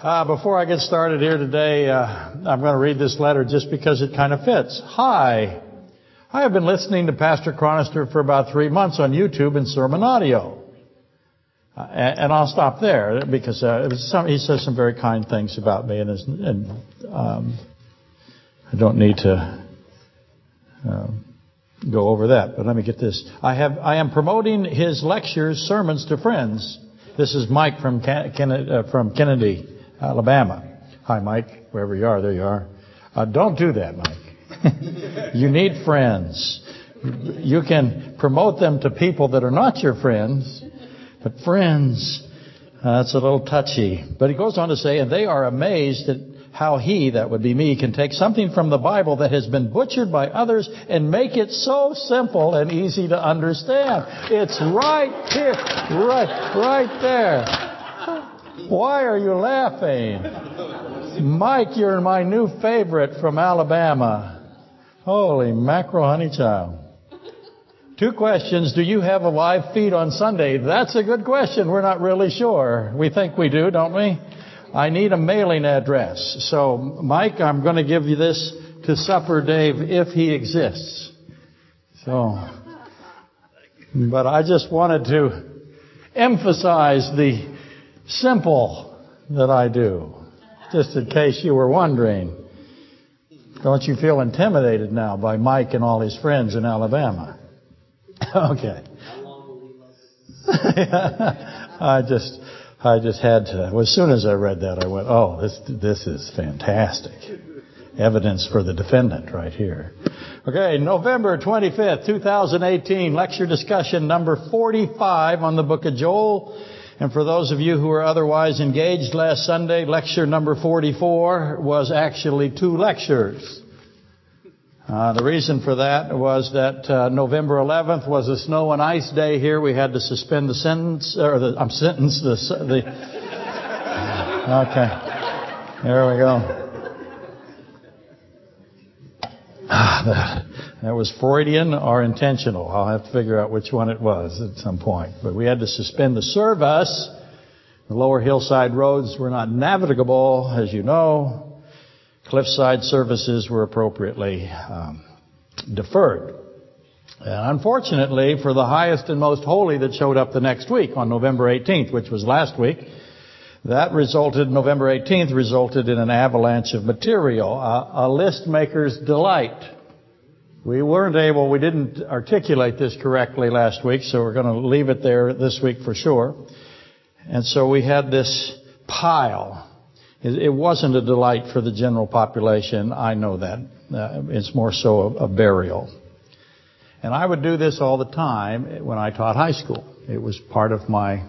Uh, before I get started here today, uh, I'm going to read this letter just because it kind of fits. Hi. I have been listening to Pastor Chronister for about three months on YouTube and SermonAudio. Uh, and, and, I'll stop there because uh, some, he says some very kind things about me, and, and um, I don't need to um, go over that. But let me get this. I have I am promoting his lectures, sermons to friends. This is Mike from Ken, uh, from Kennedy, Alabama. Hi, Mike, wherever you are, there you are. Uh, don't do that, Mike. you need friends. You can promote them to people that are not your friends, but friends, uh, that's a little touchy. But he goes on to say, and they are amazed at how he, that would be me, can take something from the Bible that has been butchered by others and make it so simple and easy to understand. It's right here, right, right there. Why are you laughing? Mike, you're my new favorite from Alabama. Holy mackerel, honey child. Two questions. Do you have a live feed on Sunday? That's a good question. We're not really sure. We think we do, don't we? I need a mailing address. So, Mike, I'm going to give you this to Supper Dave if he exists. So, but I just wanted to emphasize the simple that I do, just in case you were wondering. Don't you feel intimidated now by Mike and all his friends in Alabama? okay. I just, I just had to. As soon as I read that, I went, "Oh, this, this is fantastic." Evidence for the defendant right here. Okay, November 25th, 2018, lecture discussion number 45 on the book of Joel. And for those of you who were otherwise engaged last Sunday, lecture number 44 was actually two lectures. Uh, the reason for that was that uh, November 11th was a snow and ice day here. We had to suspend the sentence, or the I'm sentence the the. Okay, there we go. Ah, that, was Freudian or intentional. I'll have to figure out which one it was at some point. But we had to suspend the service. The lower hillside roads were not navigable, as you know. Cliffside services were appropriately um, deferred. And unfortunately, for the highest and most holy that showed up the next week on November 18th, which was last week, that resulted, November 18th, resulted in an avalanche of material, a, a list maker's delight. We weren't able, we didn't articulate this correctly last week, so we're going to leave it there this week for sure. And so we had this pile. It, wasn't a delight for the general population, I know that. Uh, it's more so a burial. And I would do this all the time when I taught high school. It was part of my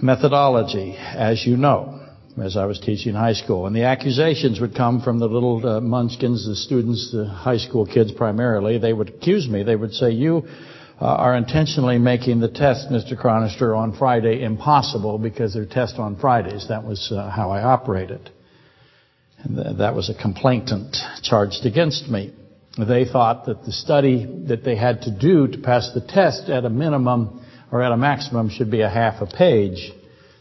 methodology, as you know, as I was teaching high school. And the accusations would come from the little uh, munchkins, the students, the high school kids primarily. They would accuse me. They would say, you uh, are intentionally making the test, Mr. Chronister, on Friday impossible because they're test on Fridays. That was uh, how I operated. And th- that was a complainant charged against me. They thought that the study that they had to do to pass the test at a minimum or at a maximum should be a half a page.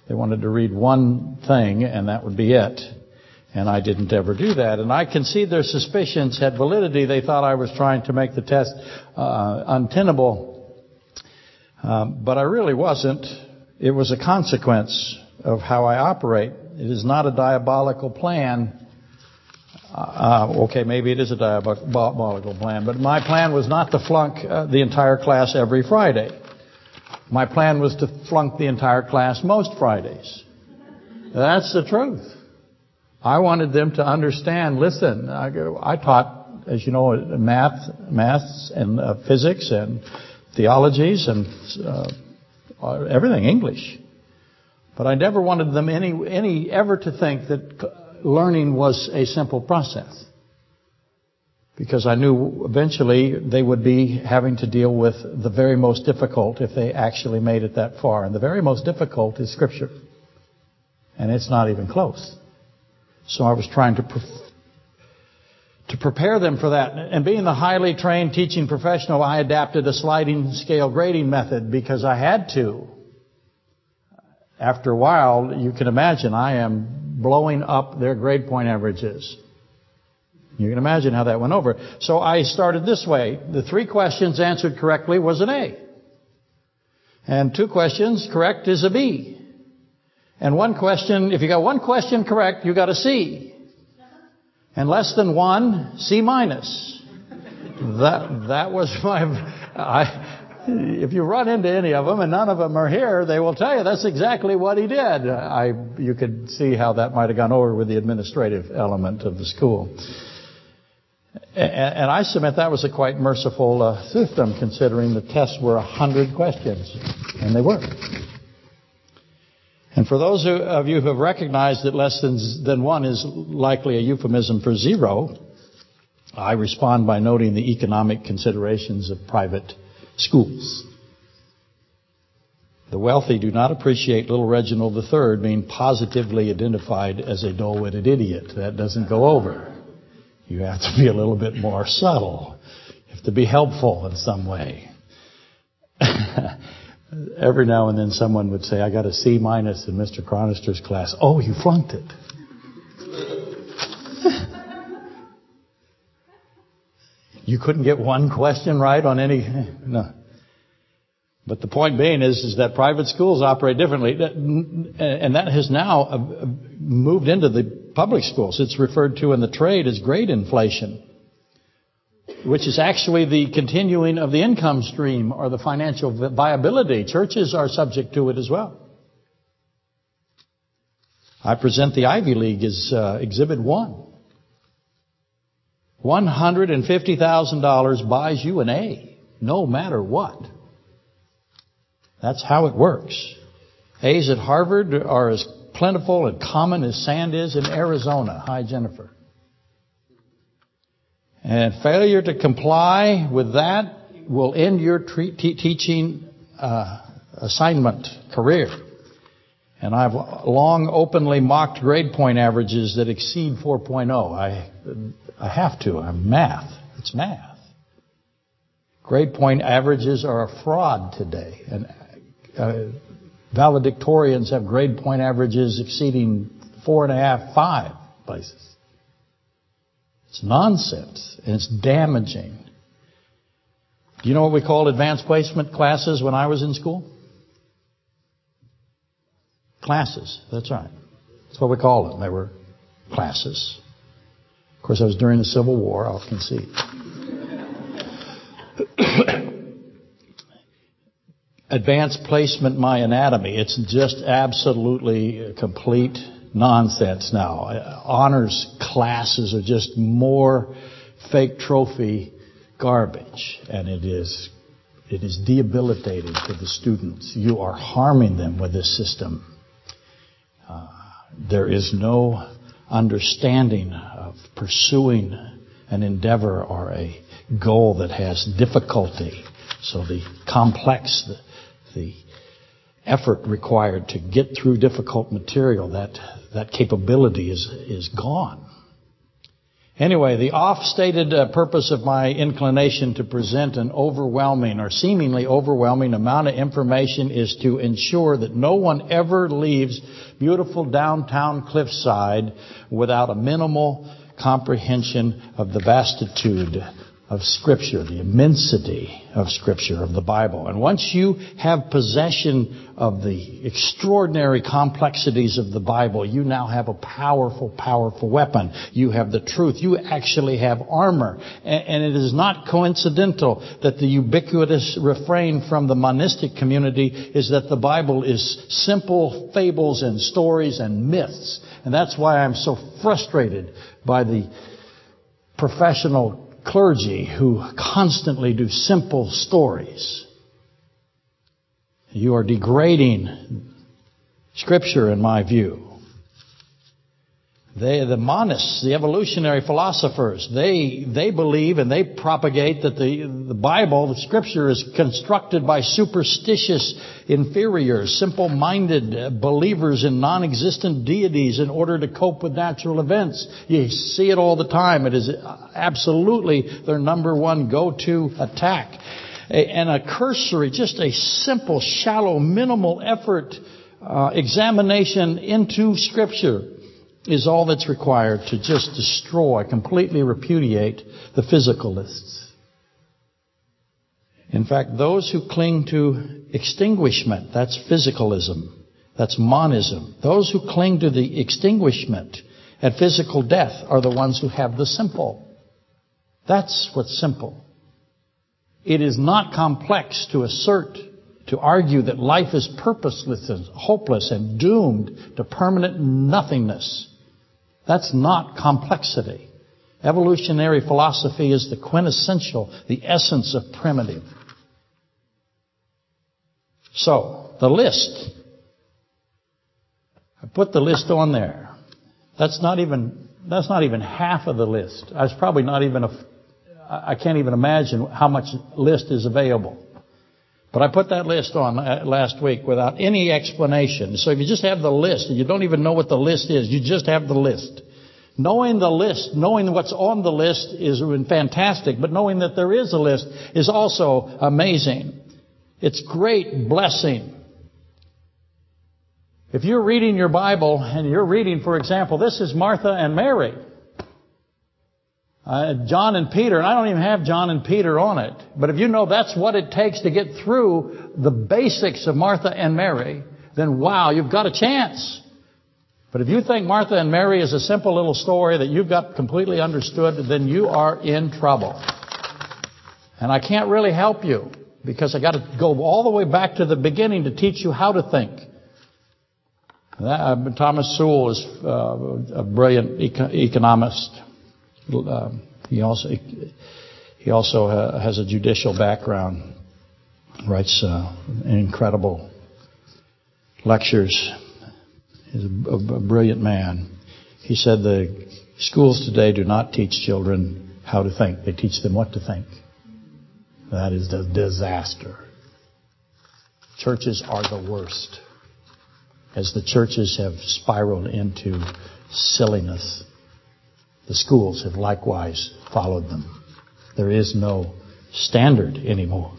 They wanted to read one thing and that would be it. And I didn't ever do that. And I can see their suspicions had validity. They thought I was trying to make the test uh, untenable. Um, but I really wasn't. It was a consequence of how I operate. It is not a diabolical plan. Uh, okay, maybe it is a diabolical plan, but my plan was not to flunk uh, the entire class every Friday. My plan was to flunk the entire class most Fridays. That's the truth. I wanted them to understand, listen, I, I taught, as you know, math, maths and uh, physics and theologies and uh, everything, English. But I never wanted them any, any ever to think that learning was a simple process because I knew eventually they would be having to deal with the very most difficult if they actually made it that far. And the very most difficult is Scripture. And it's not even close. So I was trying to pre- to prepare them for that. And being the highly trained teaching professional, I adapted a sliding scale grading method because I had to. After a while, you can imagine I am blowing up their grade point averages. You can imagine how that went over. So I started this way. The three questions answered correctly was an A. And two questions correct is a B. And one question, if you got one question correct, you got a C. And less than one, C minus. That, that was my, I, if you run into any of them, and none of them are here, they will tell you that's exactly what he did. I, you could see how that might have gone over with the administrative element of the school. And I submit that was a quite merciful uh, system, considering the tests were a hundred questions, and they were. And for those of you who have recognized that less than, than one is likely a euphemism for zero, I respond by noting the economic considerations of private schools. The wealthy do not appreciate little Reginald III being positively identified as a dull-witted idiot. That doesn't go over. You have to be a little bit more subtle. You have to be helpful in some way. Every now and then someone would say, I got a C minus in Mr. Chronister's class. Oh, you flunked it. You couldn't get one question right on any, no. But the point being is, is that private schools operate differently, and that has now uh, moved into the public schools. It's referred to in the trade as grade inflation, which is actually the continuing of the income stream or the financial viability. Churches are subject to it as well. I present the Ivy League as uh, Exhibit 1. $150,000 buys you an A, no matter what. That's how it works. A's at Harvard are as plentiful and common as sand is in Arizona. Hi, Jennifer. And failure to comply with that will end your tre- teaching uh, assignment career. And I've long openly mocked grade point averages that exceed 4.0. I, I have to. I'm math. It's math. Grade point averages are a fraud today. And uh, valedictorians have grade point averages exceeding four and a half, five places. It's nonsense and it's damaging. Do you know what we called advanced placement classes when I was in school? Classes, that's right. That's what we called them. They were classes. Of course, I was during the Civil War, I'll concede. Advanced placement my anatomy. It's just absolutely complete nonsense now. Honors classes are just more fake trophy garbage. And it is, it is debilitating to the students. You are harming them with this system. Uh, there is no understanding of pursuing an endeavor or a goal that has difficulty. So the complex, the, the effort required to get through difficult material, that, that capability is, is gone. Anyway, the off-stated uh, purpose of my inclination to present an overwhelming or seemingly overwhelming amount of information is to ensure that no one ever leaves beautiful downtown Cliffside without a minimal comprehension of the vastitude of Scripture, the immensity of Scripture, of the Bible. And once you have possession of the extraordinary complexities of the Bible, you now have a powerful, powerful weapon. You have the truth. You actually have armor. And it is not coincidental that the ubiquitous refrain from the monistic community is that the Bible is simple fables and stories and myths. And that's why I'm so frustrated by the professional clergy who constantly do simple stories. You are degrading Scripture, in my view. They, the monists, the evolutionary philosophers, they, they believe and they propagate that the, the Bible, the Scripture, is constructed by superstitious inferiors, simple-minded believers in non-existent deities in order to cope with natural events. You see it all the time. It is absolutely their number one go-to attack. And a cursory, just a simple, shallow, minimal effort uh, examination into Scripture is all that's required to just destroy, completely repudiate the physicalists. In fact, those who cling to extinguishment, that's physicalism, that's monism. Those who cling to the extinguishment at physical death are the ones who have the simple. That's what's simple. It is not complex to assert, to argue that life is purposeless and hopeless and doomed to permanent nothingness. That's not complexity. Evolutionary philosophy is the quintessential, the essence of primitive. So, the list. I put the list on there. That's not even, that's not even half of the list. That's probably not even a, I can't even imagine how much list is available. But I put that list on uh, last week without any explanation. So if you just have the list and you don't even know what the list is, you just have the list. Knowing the list, knowing what's on the list is fantastic, but knowing that there is a list is also amazing. It's great blessing. If you're reading your Bible and you're reading, for example, this is Martha and Mary. Uh, John and Peter, and I don't even have John and Peter on it. But if you know that's what it takes to get through the basics of Martha and Mary, then wow, you've got a chance. But if you think Martha and Mary is a simple little story that you've got completely understood, then you are in trouble. And I can't really help you because I got to go all the way back to the beginning to teach you how to think. That, uh, Thomas Sowell is uh, a brilliant eco- economist. Uh, he also he also has a judicial background. Writes uh, incredible lectures. He's a, a, a brilliant man. He said the schools today do not teach children how to think; they teach them what to think. That is a disaster. Churches are the worst. As the churches have spiraled into silliness, the schools have likewise followed them. There is no standard anymore.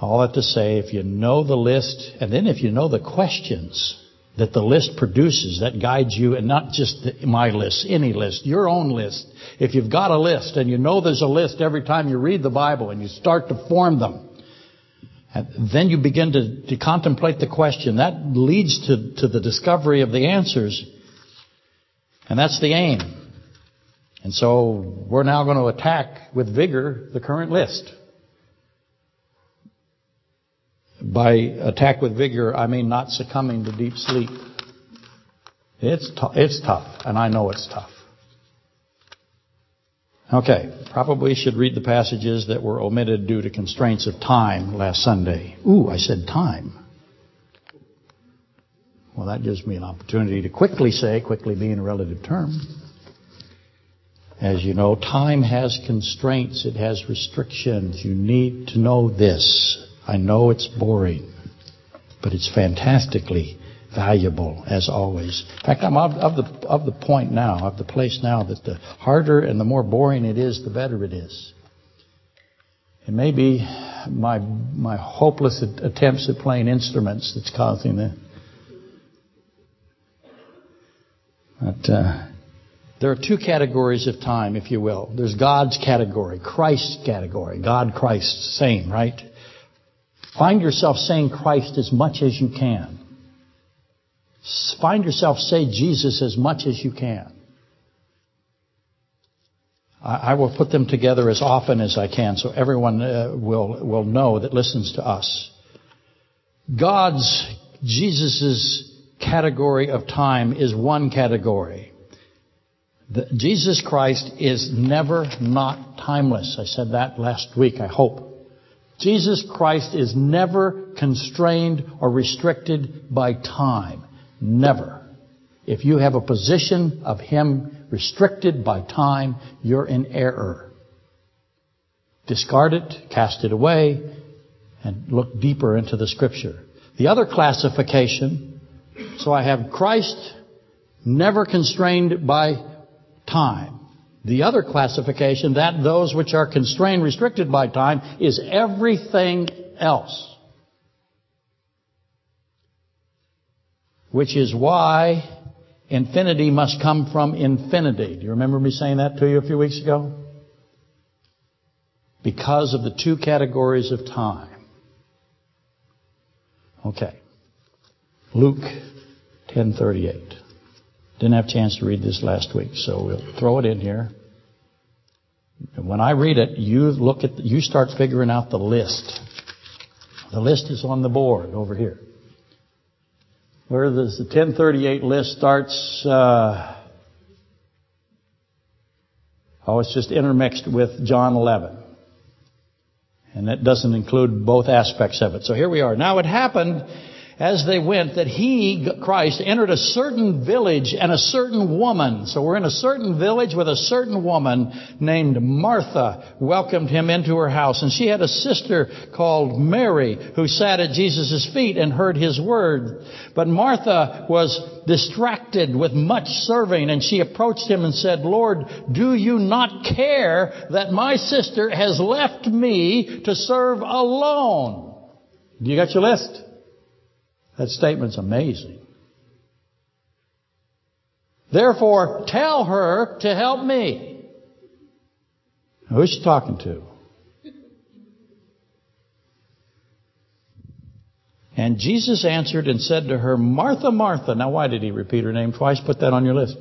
All that to say, if you know the list, and then if you know the questions, that the list produces that guides you, and not just my list, any list, your own list. If you've got a list and you know there's a list every time you read the Bible and you start to form them, and then you begin to, to contemplate the question. That leads to, to the discovery of the answers. And that's the aim. And so we're now going to attack with vigor the current list. By attack with vigor, I mean not succumbing to deep sleep. It's, t- it's tough, and I know it's tough. Okay, probably should read the passages that were omitted due to constraints of time last Sunday. Ooh, I said time. Well, that gives me an opportunity to quickly say, quickly being a relative term. As you know, time has constraints, it has restrictions. You need to know this. I know it's boring, but it's fantastically valuable as always. In fact, I'm of, of, the of the point now, of the place now that the harder and the more boring it is, the better it is. It may be my my hopeless attempts at playing instruments that's causing the. But uh, there are two categories of time, if you will. There's God's category, Christ's category. God, Christ, same, right? Find yourself saying Christ as much as you can. Find yourself say Jesus as much as you can. I, will put them together as often as I can so everyone uh, will, will know that listens to us. God's, Jesus' category of time is one category. The, Jesus Christ is never not timeless. I said that last week, I hope. Jesus Christ is never constrained or restricted by time. Never. If you have a position of Him restricted by time, you're in error. Discard it, cast it away, and look deeper into the Scripture. The other classification, so I have Christ never constrained by time. The other classification, that those which are constrained, restricted by time, is everything else. Which is why infinity must come from infinity. Do you remember me saying that to you a few weeks ago? Because of the two categories of time. Okay. Luke 10:38. Didn't have a chance to read this last week, so we'll throw it in here. And When I read it, you look at you start figuring out the list. The list is on the board over here. Where does the 1038 list starts? Uh, oh, it's just intermixed with John 11. And that doesn't include both aspects of it. So here we are. Now it happened as they went that he, Christ, entered a certain village and a certain woman. So we're in a certain village with a certain woman named Martha welcomed him into her house. And she had a sister called Mary who sat at Jesus' feet and heard his word. But Martha was distracted with much serving and she approached him and said, Lord, do you not care that my sister has left me to serve alone? You got your list? That statement's amazing. Therefore, tell her to help me. Who's she talking to? And Jesus answered and said to her, Martha, Martha. Now, why did he repeat her name twice? Put that on your list.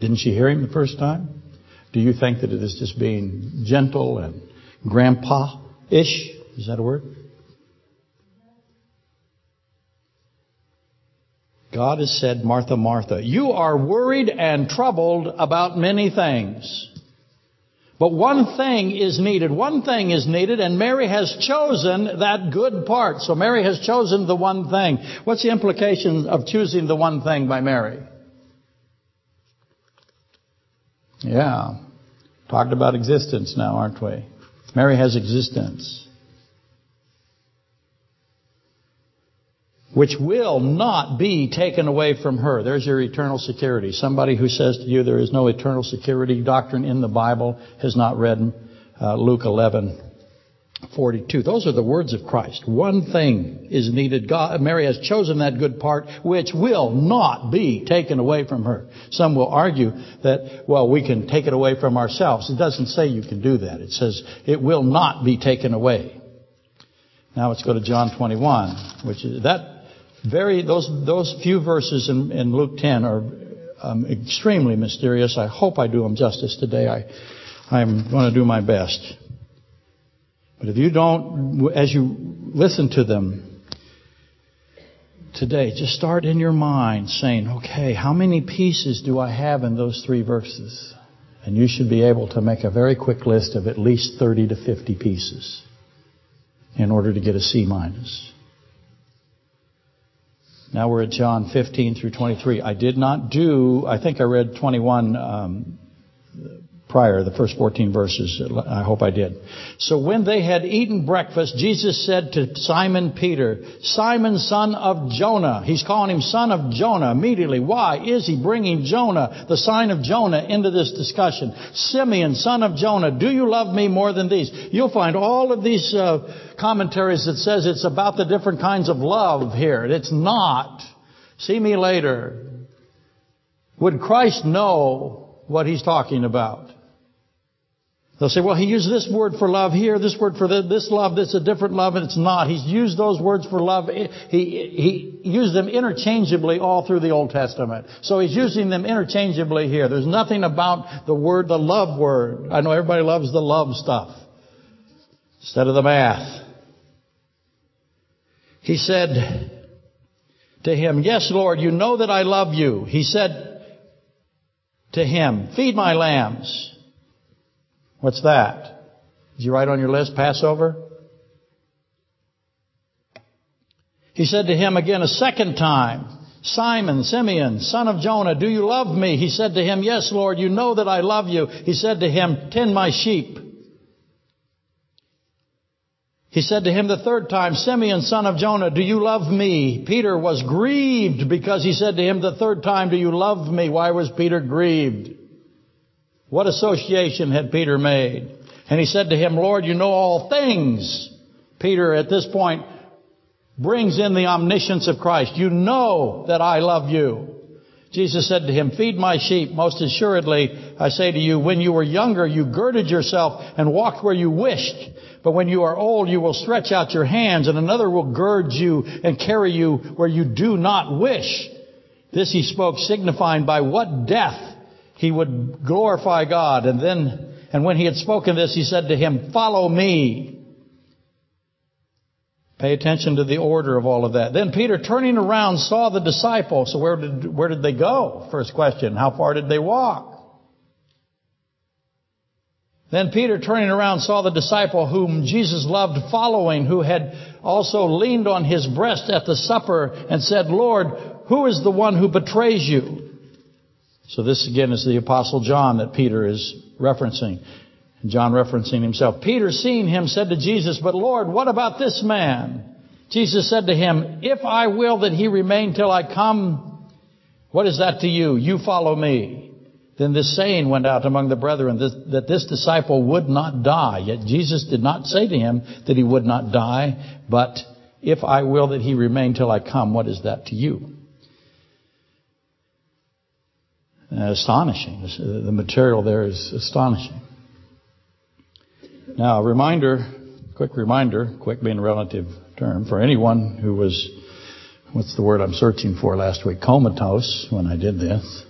Didn't she hear him the first time? Do you think that it is just being gentle and grandpa-ish? Is that a word? God has said, Martha, Martha, you are worried and troubled about many things. But one thing is needed. One thing is needed, and Mary has chosen that good part. So Mary has chosen the one thing. What's the implication of choosing the one thing by Mary? Yeah. Talked about existence now, aren't we? Mary has existence. Which will not be taken away from her. There's your eternal security. Somebody who says to you there is no eternal security doctrine in the Bible has not read uh, Luke 11, 42. Those are the words of Christ. One thing is needed. God, Mary has chosen that good part which will not be taken away from her. Some will argue that, well, we can take it away from ourselves. It doesn't say you can do that. It says it will not be taken away. Now let's go to John 21, which is that very those those few verses in, in Luke 10 are um, extremely mysterious. I hope I do them justice today. I I'm going to do my best. But if you don't, as you listen to them today, just start in your mind saying, okay, how many pieces do I have in those three verses? And you should be able to make a very quick list of at least 30 to 50 pieces in order to get a C minus. Now we're at John 15 through 23. I did not do, I think I read 21 um, prior, the first 14 verses. I hope I did. So when they had eaten breakfast, Jesus said to Simon Peter, Simon, son of Jonah. He's calling him son of Jonah immediately. Why is he bringing Jonah, the sign of Jonah, into this discussion? Simeon, son of Jonah, do you love me more than these? You'll find all of these uh, commentaries that says it's about the different kinds of love here. It's not. See me later. Would Christ know what he's talking about? They'll say, well, he used this word for love here, this word for this love, this a different love, and it's not. He's used those words for love. He, he used them interchangeably all through the Old Testament. So he's using them interchangeably here. There's nothing about the word, the love word. I know everybody loves the love stuff instead of the math. He said to him, yes, Lord, you know that I love you. He said to him, feed my lambs. What's that? Did you write on your list Passover? He said to him again a second time, Simon, Simeon, son of Jonah, do you love me? He said to him, Yes, Lord, you know that I love you. He said to him, Tend my sheep. He said to him the third time, Simeon, son of Jonah, do you love me? Peter was grieved because he said to him the third time, Do you love me? Why was Peter grieved? What association had Peter made? And he said to him, Lord, you know all things. Peter at this point brings in the omniscience of Christ. You know that I love you. Jesus said to him, Feed my sheep. Most assuredly, I say to you, when you were younger, you girded yourself and walked where you wished. But when you are old, you will stretch out your hands and another will gird you and carry you where you do not wish. This he spoke signifying by what death he would glorify God. And then, and when he had spoken this, he said to him, Follow me. Pay attention to the order of all of that. Then Peter, turning around, saw the disciples. So where did, where did they go? First question. How far did they walk? Then Peter, turning around, saw the disciple whom Jesus loved following, who had also leaned on his breast at the supper and said, Lord, who is the one who betrays you? So this again is the apostle John that Peter is referencing. John referencing himself. Peter, seeing him, said to Jesus, But Lord, what about this man? Jesus said to him, If I will that he remain till I come, what is that to you? You follow me. Then this saying went out among the brethren that this disciple would not die. Yet Jesus did not say to him that he would not die, but if I will that he remain till I come, what is that to you? Uh, Uh, astonishing. Uh, the material there is astonishing. Now, a reminder, quick reminder, quick being a relative term, for anyone who was, what's the word I'm searching for last week, comatose when I did this,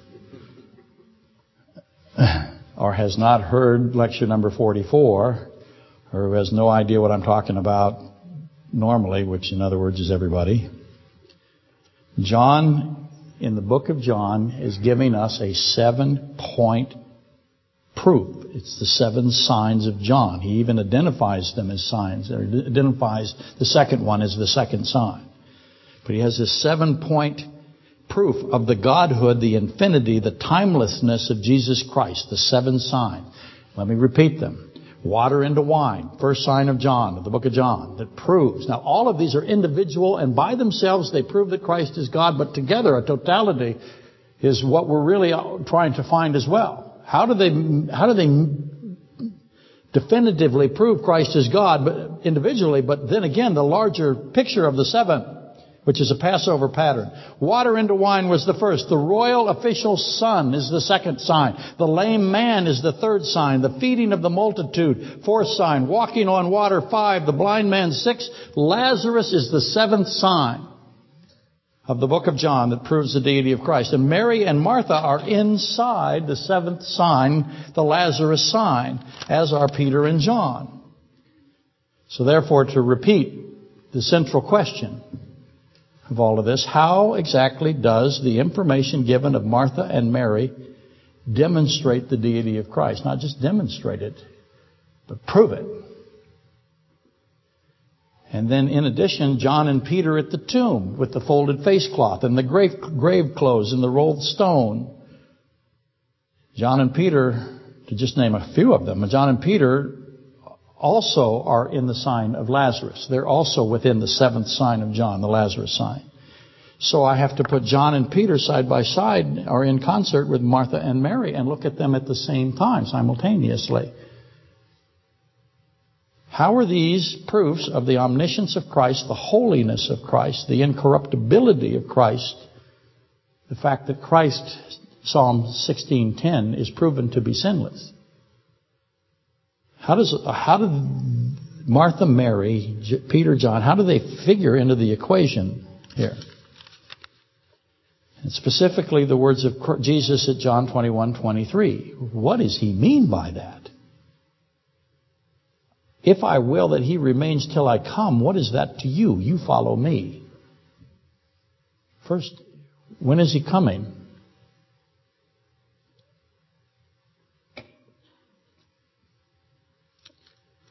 or has not heard lecture number 44, or has no idea what I'm talking about normally, which in other words is everybody. John, in the book of John, is giving us a seven point proof it's the seven signs of John. He even identifies them as signs, or identifies the second one as the second sign. But he has this seven point proof of the Godhood, the infinity, the timelessness of Jesus Christ, the seven signs. Let me repeat them. Water into wine, first sign of John, of the book of John, that proves. Now all of these are individual and by themselves they prove that Christ is God, but together a totality is what we're really uh, trying to find as well. How do they, how do they definitively prove Christ is God but individually, but then again, the larger picture of the seven, which is a Passover pattern. Water into wine was the first. The royal official son is the second sign. The lame man is the third sign. The feeding of the multitude, fourth sign. Walking on water, five. The blind man, six. Lazarus is the seventh sign of the book of John that proves the deity of Christ. And Mary and Martha are inside the seventh sign, the Lazarus sign, as are Peter and John. So therefore, to repeat the central question of all of this, how exactly does the information given of Martha and Mary demonstrate the deity of Christ? Not just demonstrate it, but prove it. And then in addition, John and Peter at the tomb with the folded face cloth and the grave, grave clothes and the rolled stone. John and Peter, to just name a few of them, John and Peter also are in the sign of Lazarus. They're also within the seventh sign of John, the Lazarus sign. So I have to put John and Peter side by side or in concert with Martha and Mary and look at them at the same time, simultaneously. How are these proofs of the omniscience of Christ, the holiness of Christ, the incorruptibility of Christ, the fact that Christ, Psalm 16:10, is proven to be sinless? How does how did Martha, Mary, Peter, John, how do they figure into the equation here? And specifically the words of Jesus at John 21:23. What does he mean by that? If I will that he remains till I come, what is that to you? You follow me. First, when is he coming?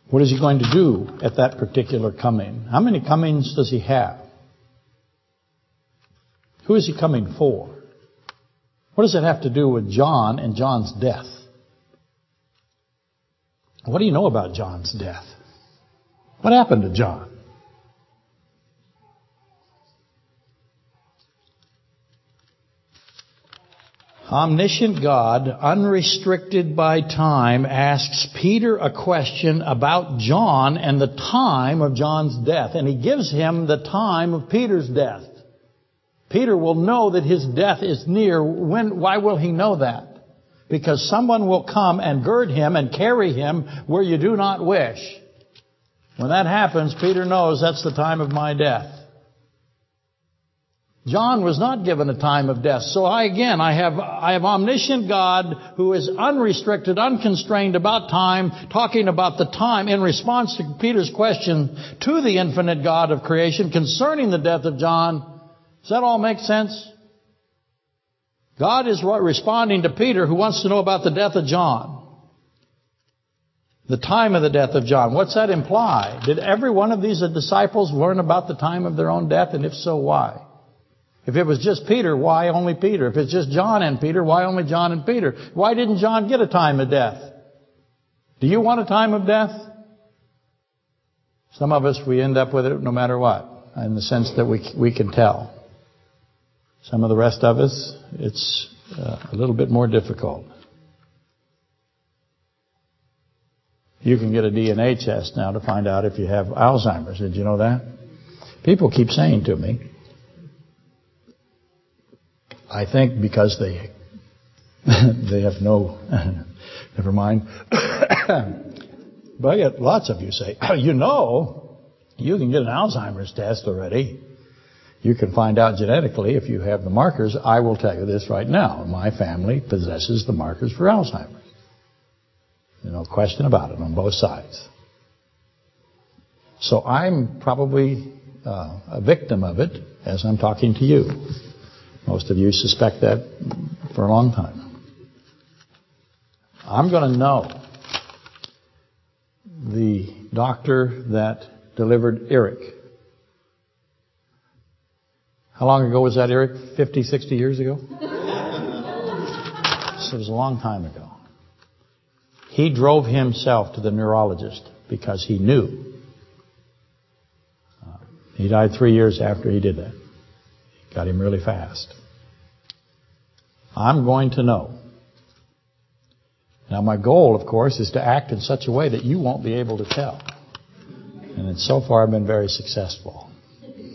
What is he going to do at that particular coming? How many comings does he have? Who is he coming for? What does it have to do with John and John's death? What do you know about John's death? What happened to John? Omniscient God, unrestricted by time, asks Peter a question about John and the time of John's death. And he gives him the time of Peter's death. Peter will know that his death is near. When, why will he know that? Because someone will come and gird him and carry him where you do not wish. When that happens, Peter knows that's the time of my death. John was not given a time of death. So I again, I have, I have omniscient God who is unrestricted, unconstrained about time, talking about the time in response to Peter's question to the infinite God of creation concerning the death of John. Does that all make sense? God is responding to Peter who wants to know about the death of John. The time of the death of John. What's that imply? Did every one of these disciples learn about the time of their own death? And if so, why? If it was just Peter, why only Peter? If it's just John and Peter, why only John and Peter? Why didn't John get a time of death? Do you want a time of death? Some of us, we end up with it no matter what, in the sense that we, we can tell. Some of the rest of us, it's uh, a little bit more difficult. You can get a DNA test now to find out if you have Alzheimer's. Did you know that? People keep saying to me, I think because they they have no never mind. but I get lots of you say, you know, you can get an Alzheimer's test already. You can find out genetically if you have the markers. I will tell you this right now. My family possesses the markers for Alzheimer's. There's no question about it on both sides. So I'm probably uh, a victim of it as I'm talking to you. Most of you suspect that for a long time. I'm going to know the doctor that delivered Eric. How long ago was that, Eric? 50, 60 years ago? so it was a long time ago. He drove himself to the neurologist because he knew. Uh, he died three years after he did that. Got him really fast. I'm going to know. Now my goal, of course, is to act in such a way that you won't be able to tell. And so far I've been very successful.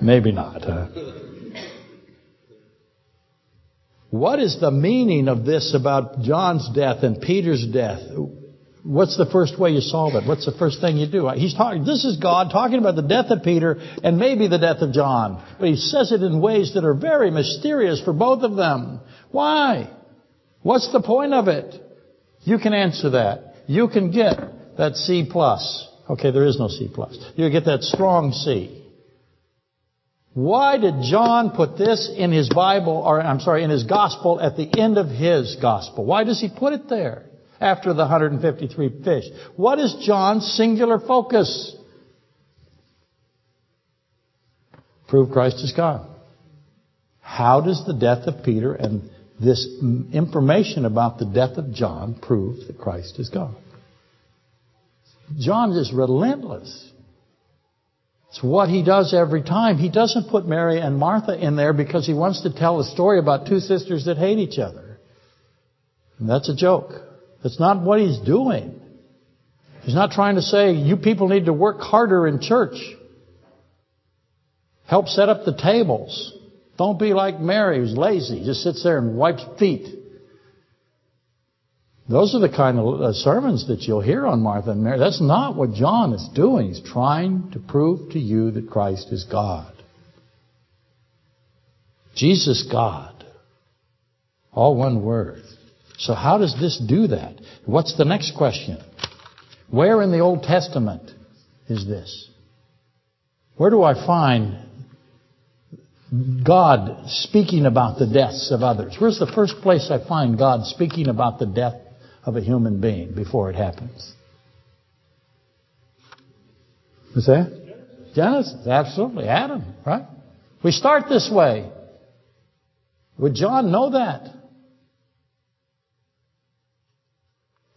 Maybe not. Huh? What is the meaning of this about John's death and Peter's death? What's the first way you solve it? What's the first thing you do? He's talking, this is God talking about the death of Peter and maybe the death of John. But he says it in ways that are very mysterious for both of them. Why? What's the point of it? You can answer that. You can get that C plus. Okay, there is no C plus. You get that strong C. Why did John put this in his Bible, or I'm sorry, in his gospel at the end of his gospel? Why does he put it there? After the 153 fish. What is John's singular focus? Prove Christ is God. How does the death of Peter and this information about the death of John prove that Christ is God? John is relentless. It's what he does every time. He doesn't put Mary and Martha in there because he wants to tell a story about two sisters that hate each other. And that's a joke. That's not what he's doing. He's not trying to say, you people need to work harder in church. Help set up the tables. Don't be like Mary who's lazy, just sits there and wipes feet. Those are the kind of uh, sermons that you'll hear on Martha and Mary. That's not what John is doing. He's trying to prove to you that Christ is God. Jesus God. All one word. So how does this do that? What's the next question? Where in the Old Testament is this? Where do I find God speaking about the deaths of others? Where's the first place I find God speaking about the death of a human being before it happens? What's that? Genesis, absolutely. Adam, right? We start this way. Would John know that?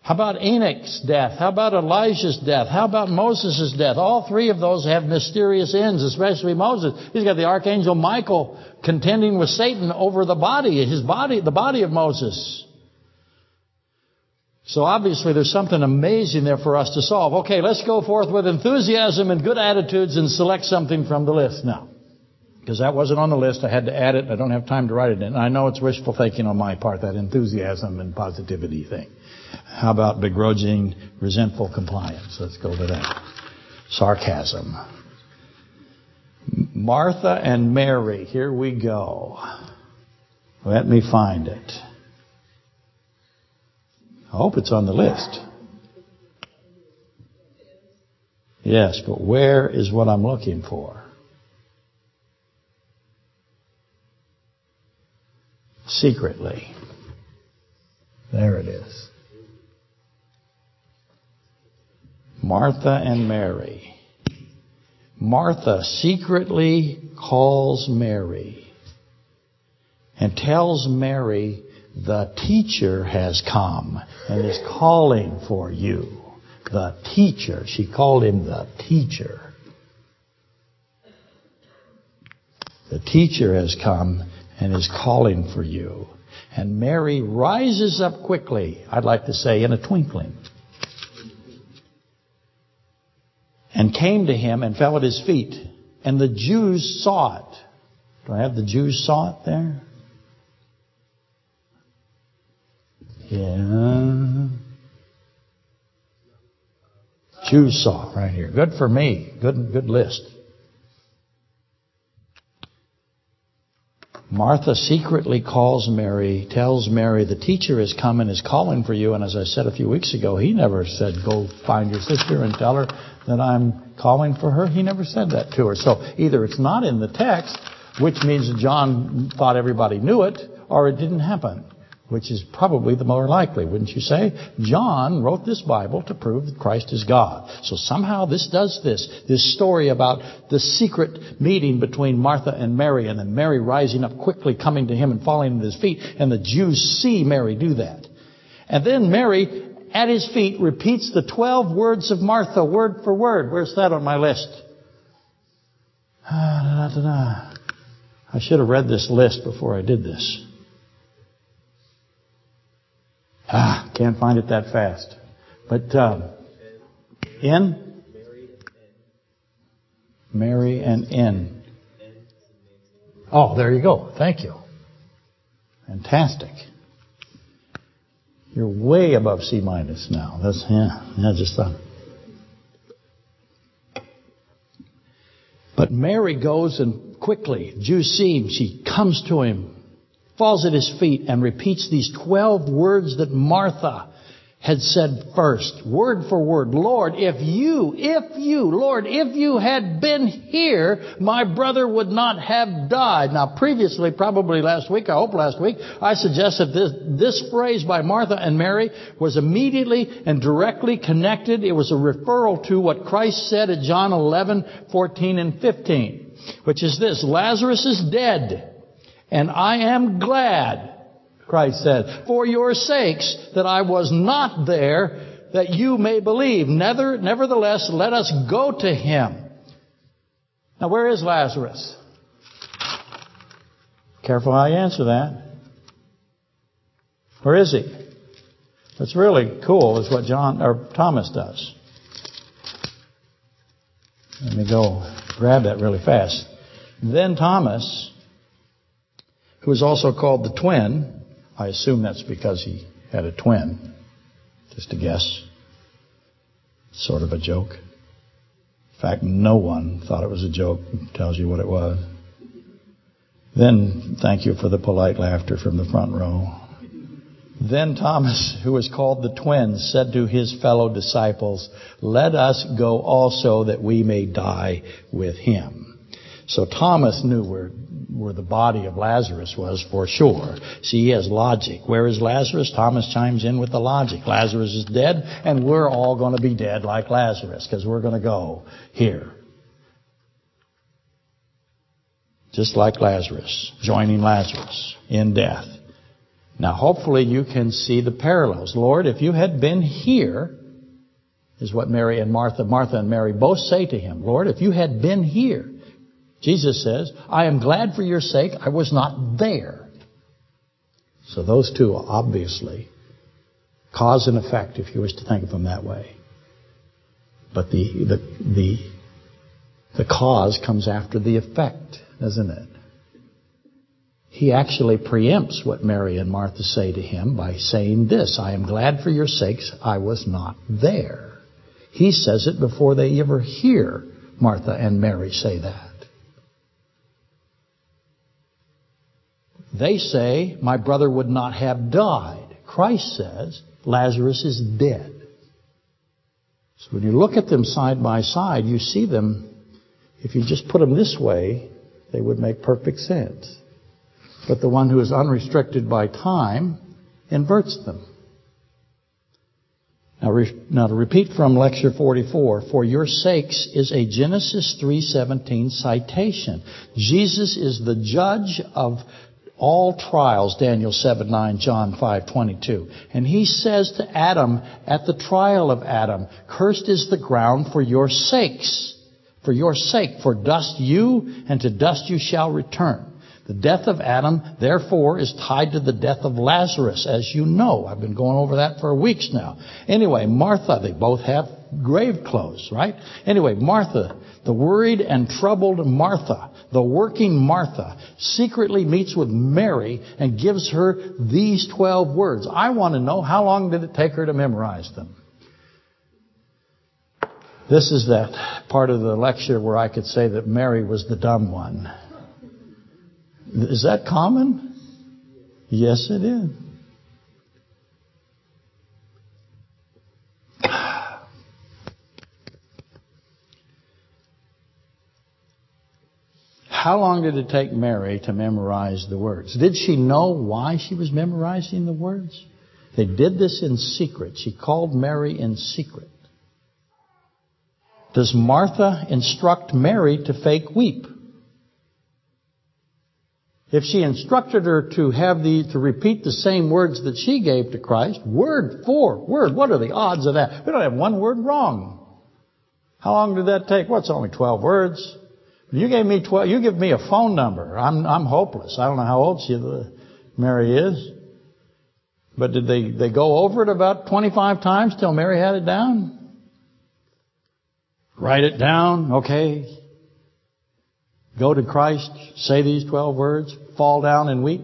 How about Enoch's death? How about Elijah's death? How about Moses' death? All three of those have mysterious ends, especially Moses. He's got the archangel Michael contending with Satan over the body, his body, the body of Moses. So obviously there's something amazing there for us to solve. Okay, let's go forth with enthusiasm and good attitudes and select something from the list now. Because that wasn't on the list. I had to add it. I don't have time to write it in. I know it's wishful thinking on my part, that enthusiasm and positivity thing. How about begrudging, resentful compliance? Let's go to that. Sarcasm. Martha and Mary, here we go. Let me find it. I hope it's on the list. Yes, but where is what I'm looking for? Secretly. There it is. Martha and Mary. Martha secretly calls Mary and tells Mary the teacher has come and is calling for you. The teacher. She called him the teacher. The teacher has come and is calling for you. And Mary rises up quickly, I'd like to say in a twinkling. And came to him and fell at his feet. And the Jews saw it. Do I have the Jews saw it there? Yeah. Jews saw it right here. Good for me. Good, good list. Martha secretly calls Mary, tells Mary, the teacher is coming, is calling for you. And as I said a few weeks ago, he never said, go find your sister and tell her that I'm calling for her. He never said that to her. So either it's not in the text, which means John thought everybody knew it, or it didn't happen which is probably the more likely, wouldn't you say? John wrote this Bible to prove that Christ is God. So somehow this does this. This story about the secret meeting between Martha and Mary and then Mary rising up quickly, coming to him and falling at his feet. And the Jews see Mary do that. And then Mary, at his feet, repeats the 12 words of Martha, word for word. Where's that on my list? I should have read this list before I did this. Ah, can't find it that fast. But um, in Mary and in. Oh, there you go. Thank you. Fantastic. You're way above C minus now. That's yeah. yeah just thought. But Mary goes and quickly, Jews see. She comes to him falls at his feet and repeats these 12 words that Martha had said first, word for word. Lord, if you, if you, Lord, if you had been here, my brother would not have died. Now previously, probably last week, I hope last week, I suggested this, this phrase by Martha and Mary was immediately and directly connected. It was a referral to what Christ said at John 11, 14 and 15, which is this, Lazarus is dead. And I am glad, Christ said, for your sakes that I was not there, that you may believe. Nevertheless, let us go to him. Now, where is Lazarus? Careful how you answer that. Where is he? What's really cool is what John or Thomas does. Let me go grab that really fast. Then Thomas, who is also called the twin. I assume that's because he had a twin. Just a guess. Sort of a joke. In fact, no one thought it was a joke. Tells you what it was. Then, thank you for the polite laughter from the front row. Then Thomas, who was called the twin, said to his fellow disciples, Let us go also that we may die with him. So Thomas knew where where the body of Lazarus was for sure. See, he has logic. Where is Lazarus? Thomas chimes in with the logic. Lazarus is dead, and we're all going to be dead like Lazarus, because we're going to go here. Just like Lazarus, joining Lazarus in death. Now, hopefully you can see the parallels. Lord, if you had been here, is what Mary and Martha, Martha and Mary both say to him. Lord, if you had been here, Jesus says, I am glad for your sake I was not there. So those two are obviously cause and effect, if you wish to think of them that way. But the, the, the, the cause comes after the effect, doesn't it? He actually preempts what Mary and Martha say to him by saying this, I am glad for your sakes I was not there. He says it before they ever hear Martha and Mary say that. They say, my brother would not have died. Christ says, Lazarus is dead. So when you look at them side by side, you see them, if you just put them this way, they would make perfect sense. But the one who is unrestricted by time inverts them. Now, re- now to repeat from lecture 44, for your sakes is a Genesis 3:17 citation. Jesus is the judge of all trials, Daniel 7, 9, John 5, 22. And he says to Adam at the trial of Adam, cursed is the ground for your sakes. For your sake, for dust you, and to dust you shall return. The death of Adam, therefore, is tied to the death of Lazarus, as you know. I've been going over that for weeks now. Anyway, Martha, they both have grave clothes, right? Anyway, Martha, the worried and troubled Martha, the working Martha, secretly meets with Mary and gives her these 12 words. I want to know how long did it take her to memorize them? This is that part of the lecture where I could say that Mary was the dumb one. Is that common? Yes, it is. How long did it take Mary to memorize the words? Did she know why she was memorizing the words? They did this in secret. She called Mary in secret. Does Martha instruct Mary to fake weep? If she instructed her to have the, to repeat the same words that she gave to Christ, word for word, what are the odds of that? We don't have one word wrong. How long did that take? Well, it's only 12 words. You gave me 12, you give me a phone number. I'm, I'm hopeless. I don't know how old she, uh, Mary is. But did they, they go over it about 25 times till Mary had it down? Write it down, okay. Go to Christ, say these 12 words, fall down and weep.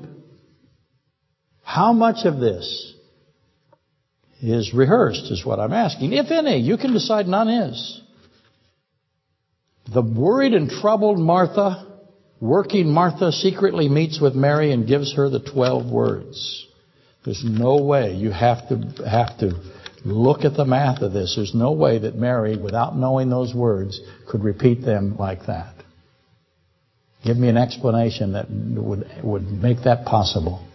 How much of this is rehearsed is what I'm asking. If any, you can decide none is. The worried and troubled Martha, working Martha, secretly meets with Mary and gives her the 12 words. There's no way you have to, have to look at the math of this. There's no way that Mary, without knowing those words, could repeat them like that. Give me an explanation that would, would make that possible.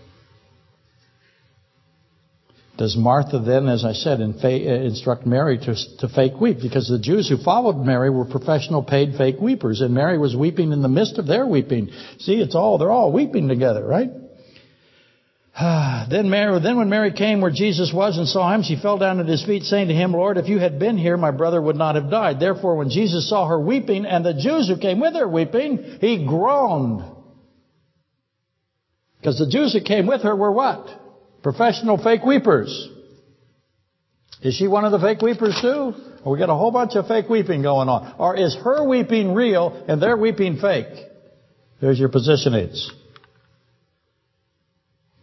Does Martha then, as I said, uh, instruct Mary to, to fake weep? Because the Jews who followed Mary were professional paid fake weepers, and Mary was weeping in the midst of their weeping. See, it's all, they're all weeping together, right? then Mary, then when Mary came where Jesus was and saw him, she fell down at his feet, saying to him, Lord, if you had been here, my brother would not have died. Therefore, when Jesus saw her weeping, and the Jews who came with her weeping, he groaned. Because the Jews who came with her were what? Professional fake weepers. Is she one of the fake weepers too? Or we got a whole bunch of fake weeping going on. Or is her weeping real and their weeping fake? There's your position aids.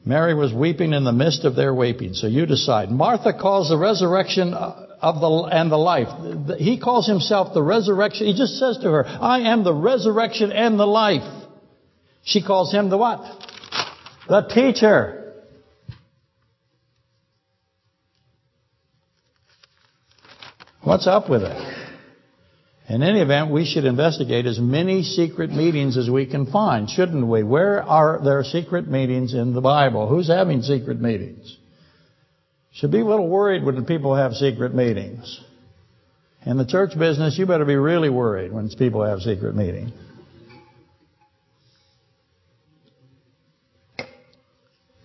Mary was weeping in the midst of their weeping. So you decide. Martha calls the resurrection uh, of the and the life. He calls himself the resurrection. He just says to her, "I am the resurrection and the life." She calls him the what? The teacher. What's up with it? In any event, we should investigate as many secret meetings as we can find, shouldn't we? Where are there secret meetings in the Bible? Who's having secret meetings? Should be a little worried when people have secret meetings. In the church business, you better be really worried when people have secret meetings.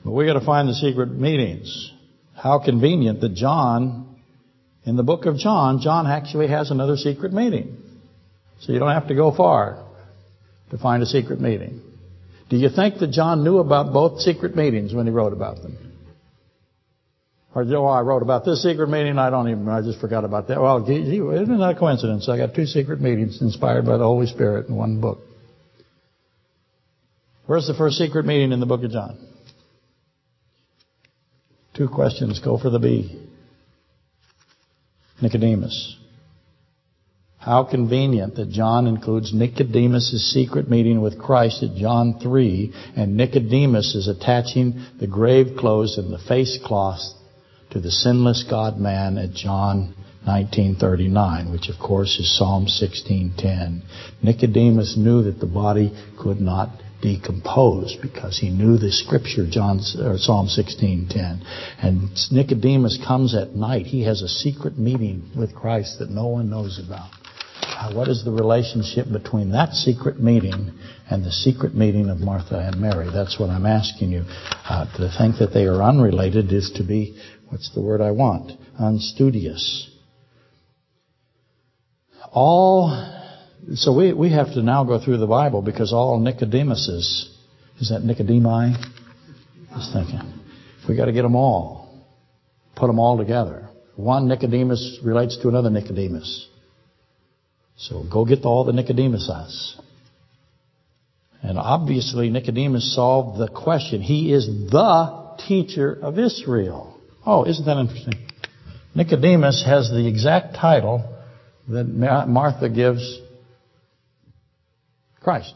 But we got to find the secret meetings. How convenient that John, in the book of John, John actually has another secret meeting. So you don't have to go far to find a secret meeting. Do you think that John knew about both secret meetings when he wrote about them? Or, oh, I wrote about this secret meeting, I don't even, I just forgot about that. Well, isn't that a coincidence? I got two secret meetings inspired by the Holy Spirit in one book. Where's the first secret meeting in the book of John? Two questions. Go for the B. Nicodemus. How convenient that John includes Nicodemus' secret meeting with Christ at John 3, and Nicodemus is attaching the grave clothes and the face cloth to the sinless God man at John 1939, which of course is Psalm 16:10. Nicodemus knew that the body could not decomposed because he knew the scripture, John or Psalm 16:10. And Nicodemus comes at night. He has a secret meeting with Christ that no one knows about. What is the relationship between that secret meeting and the secret meeting of Martha and Mary? That's what I'm asking you. Uh, to think that they are unrelated is to be, what's the word I want? Unstudious. All so we, we have to now go through the Bible because all Nicodemuses, is that Nicodemi? Just thinking. We got to get them all. Put them all together. One Nicodemus relates to another Nicodemus. So go get all the Nicodemuses. And obviously Nicodemus solved the question. He is the teacher of Israel. Oh, isn't that interesting? Nicodemus has the exact title that Martha gives Christ.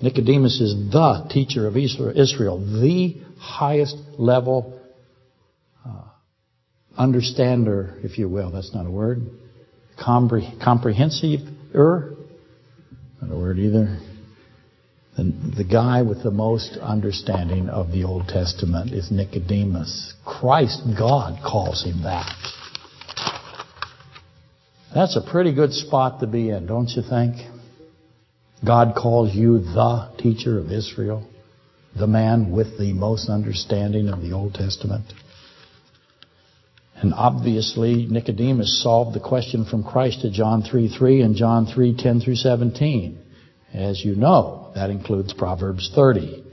Nicodemus is the teacher of Israel, the highest level uh, understander, if you will. That's not a word. Compre- comprehensive er, not a word either. The, the guy with the most understanding of the Old Testament is Nicodemus. Christ, God, calls him that. That's a pretty good spot to be in, don't you think? God calls you the teacher of Israel, the man with the most understanding of the Old Testament. And obviously, Nicodemus solved the question from Christ to John 3 3 and John 3:10 through 17. As you know, that includes Proverbs 30.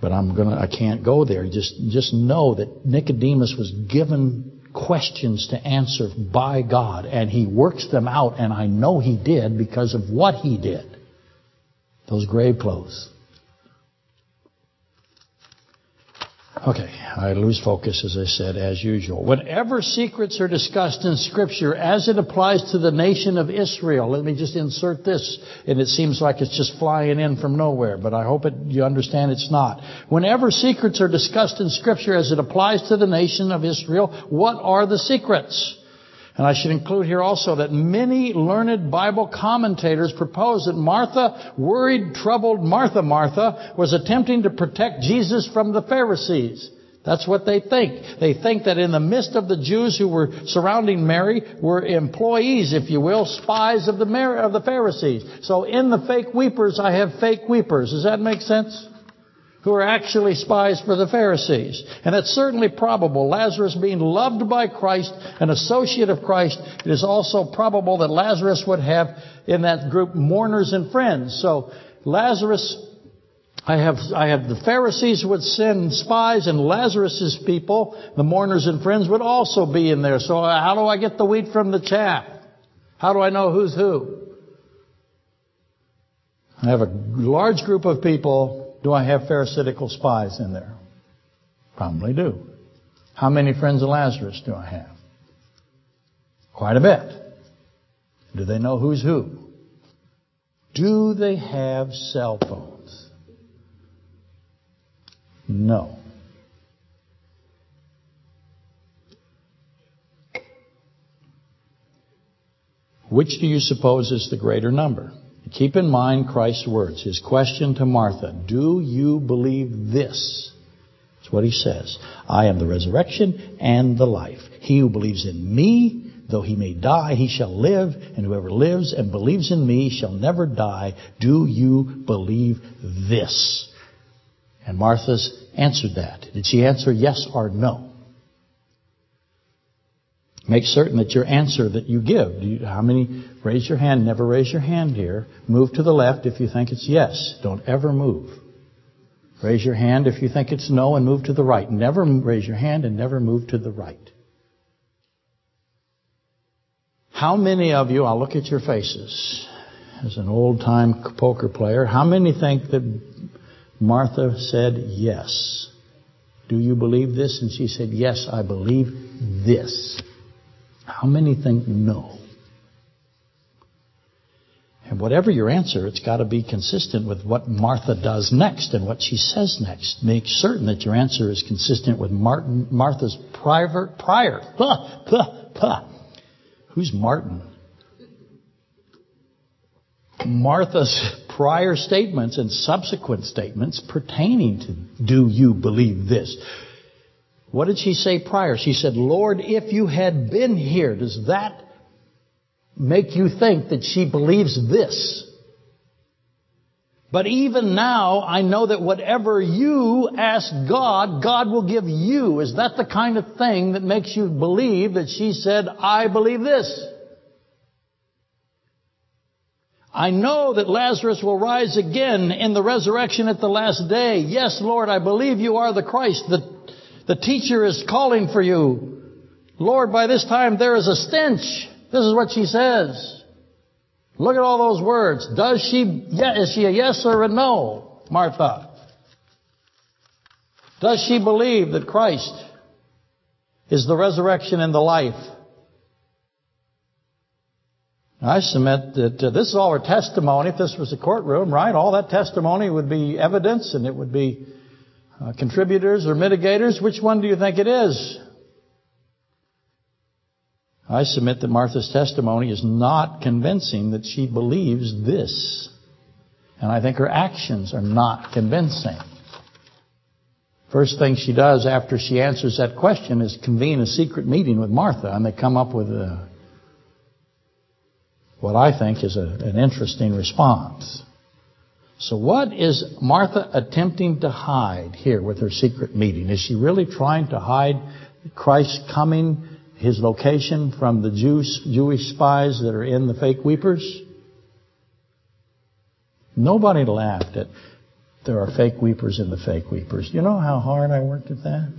But I'm gonna, I can't go there. Just, just know that Nicodemus was given questions to answer by God, and he works them out, and I know he did because of what he did. Those grave clothes. Okay, I lose focus as I said, as usual. Whenever secrets are discussed in Scripture as it applies to the nation of Israel, let me just insert this, and it seems like it's just flying in from nowhere, but I hope it, you understand it's not. Whenever secrets are discussed in Scripture as it applies to the nation of Israel, what are the secrets? And I should include here also that many learned Bible commentators propose that Martha, worried, troubled Martha, Martha, was attempting to protect Jesus from the Pharisees. That's what they think. They think that in the midst of the Jews who were surrounding Mary were employees, if you will, spies of the, of the Pharisees. So in the fake weepers, I have fake weepers. Does that make sense? Who are actually spies for the Pharisees. And that's certainly probable. Lazarus being loved by Christ, an associate of Christ, it is also probable that Lazarus would have in that group mourners and friends. So Lazarus, I have, I have the Pharisees would send spies and Lazarus's people, the mourners and friends would also be in there. So how do I get the wheat from the chaff? How do I know who's who? I have a large group of people do I have Pharisaical spies in there? Probably do. How many friends of Lazarus do I have? Quite a bit. Do they know who's who? Do they have cell phones? No. Which do you suppose is the greater number? Keep in mind Christ's words. His question to Martha, do you believe this? That's what he says. I am the resurrection and the life. He who believes in me, though he may die, he shall live, and whoever lives and believes in me shall never die. Do you believe this? And Martha's answered that. Did she answer yes or no? Make certain that your answer that you give, you, how many, raise your hand, never raise your hand here. Move to the left if you think it's yes. Don't ever move. Raise your hand if you think it's no and move to the right. Never raise your hand and never move to the right. How many of you, I'll look at your faces, as an old time poker player, how many think that Martha said yes? Do you believe this? And she said, yes, I believe this. How many think no? And whatever your answer, it's got to be consistent with what Martha does next and what she says next. Make certain that your answer is consistent with Martin, Martha's prior, prior. Puh, puh, puh. Who's Martin? Martha's prior statements and subsequent statements pertaining to do you believe this? What did she say prior? She said, Lord, if you had been here, does that make you think that she believes this? But even now, I know that whatever you ask God, God will give you. Is that the kind of thing that makes you believe that she said, I believe this? I know that Lazarus will rise again in the resurrection at the last day. Yes, Lord, I believe you are the Christ, the the teacher is calling for you. Lord, by this time there is a stench. This is what she says. Look at all those words. Does she, is she a yes or a no, Martha? Does she believe that Christ is the resurrection and the life? I submit that uh, this is all her testimony. If this was a courtroom, right, all that testimony would be evidence and it would be uh, contributors or mitigators, which one do you think it is? I submit that Martha's testimony is not convincing that she believes this. And I think her actions are not convincing. First thing she does after she answers that question is convene a secret meeting with Martha, and they come up with a, what I think is a, an interesting response. So what is Martha attempting to hide here with her secret meeting? Is she really trying to hide Christ coming, his location from the Jews, Jewish spies that are in the fake weepers? Nobody laughed at there are fake weepers in the fake weepers. You know how hard I worked at that?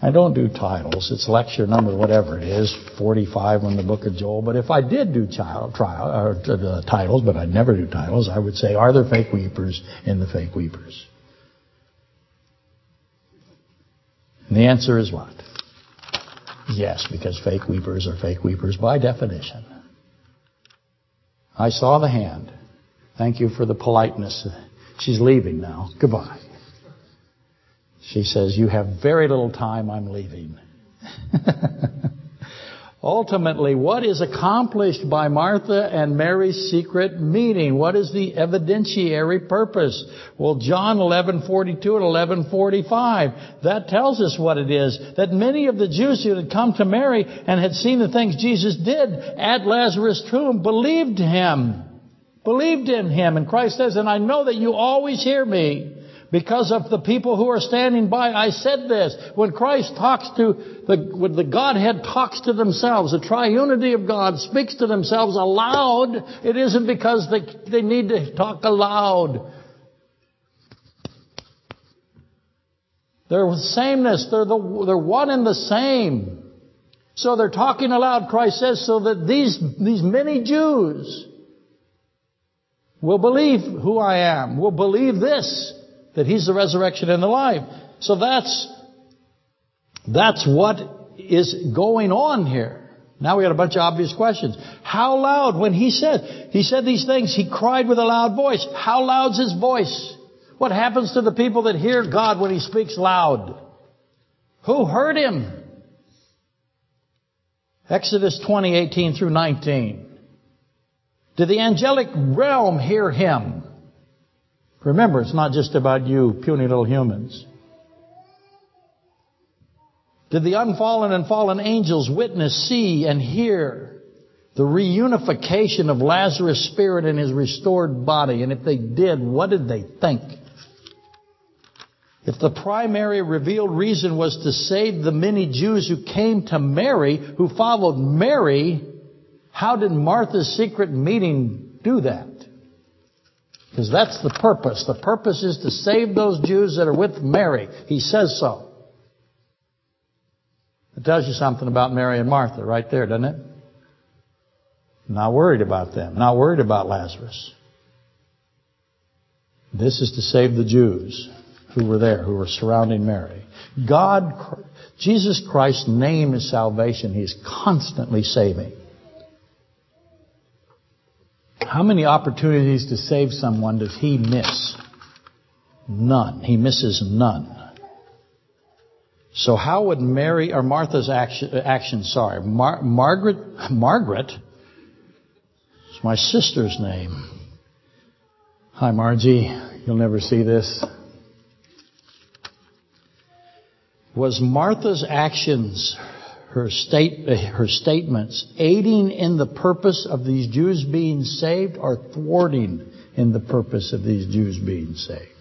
I don't do titles. It's lecture number whatever it is, 45 on the book of Joel. But if I did do child, trial, or uh, titles, but I'd never do titles, I would say, are there fake weepers in the fake weepers? And the answer is what? Yes, because fake weepers are fake weepers by definition. I saw the hand. Thank you for the politeness. She's leaving now. Goodbye. She says, You have very little time, I'm leaving. Ultimately, what is accomplished by Martha and Mary's secret meeting? What is the evidentiary purpose? Well, John 11:42 and 11:45 that tells us what it is. That many of the Jews who had come to Mary and had seen the things Jesus did at Lazarus' tomb believed him, believed in him. And Christ says, "And I know that you always hear me." Because of the people who are standing by, I said this. When Christ talks to, the, when the Godhead talks to themselves, the triunity of God speaks to themselves aloud, it isn't because they, they need to talk aloud. They're the sameness. They're, the, they're one and the same. So they're talking aloud, Christ says, so that these, these many Jews will believe who I am, will believe this that He's the resurrection and the life. So that's, that's what is going on here. Now we got a bunch of obvious questions. How loud when he said, he said these things, he cried with a loud voice. How loud's his voice? What happens to the people that hear God when he speaks loud? Who heard him? Exodus 20, 18 through 19. Did the angelic realm hear him? Remember, it's not just about you, puny little humans. Did the unfallen and fallen angels witness, see, and hear the reunification of Lazarus' spirit and his restored body? And if they did, what did they think? If the primary revealed reason was to save the many Jews who came to Mary, who followed Mary, how did Martha's secret meeting do that? Because that's the purpose. The purpose is to save those Jews that are with Mary. He says so. It tells you something about Mary and Martha right there, doesn't it? Not worried about them. Not worried about Lazarus. This is to save the Jews who were there, who were surrounding Mary. God, Jesus Christ's name is salvation. He is constantly saving. How many opportunities to save someone does he miss? None. He misses none. So how would Mary or Martha's action, action sorry, Mar- Margaret, Margaret, it's my sister's name. Hi Margie, you'll never see this. Was Martha's actions, her state, her statements, aiding in the purpose of these Jews being saved or thwarting in the purpose of these Jews being saved?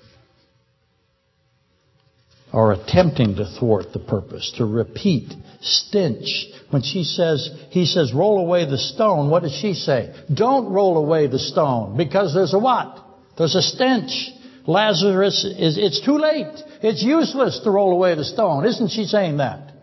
or attempting to thwart the purpose, to repeat, stench. When she says, he says, roll away the stone, what does she say? Don't roll away the stone, because there's a what? There's a stench. Lazarus is, it's too late. It's useless to roll away the stone. Isn't she saying that?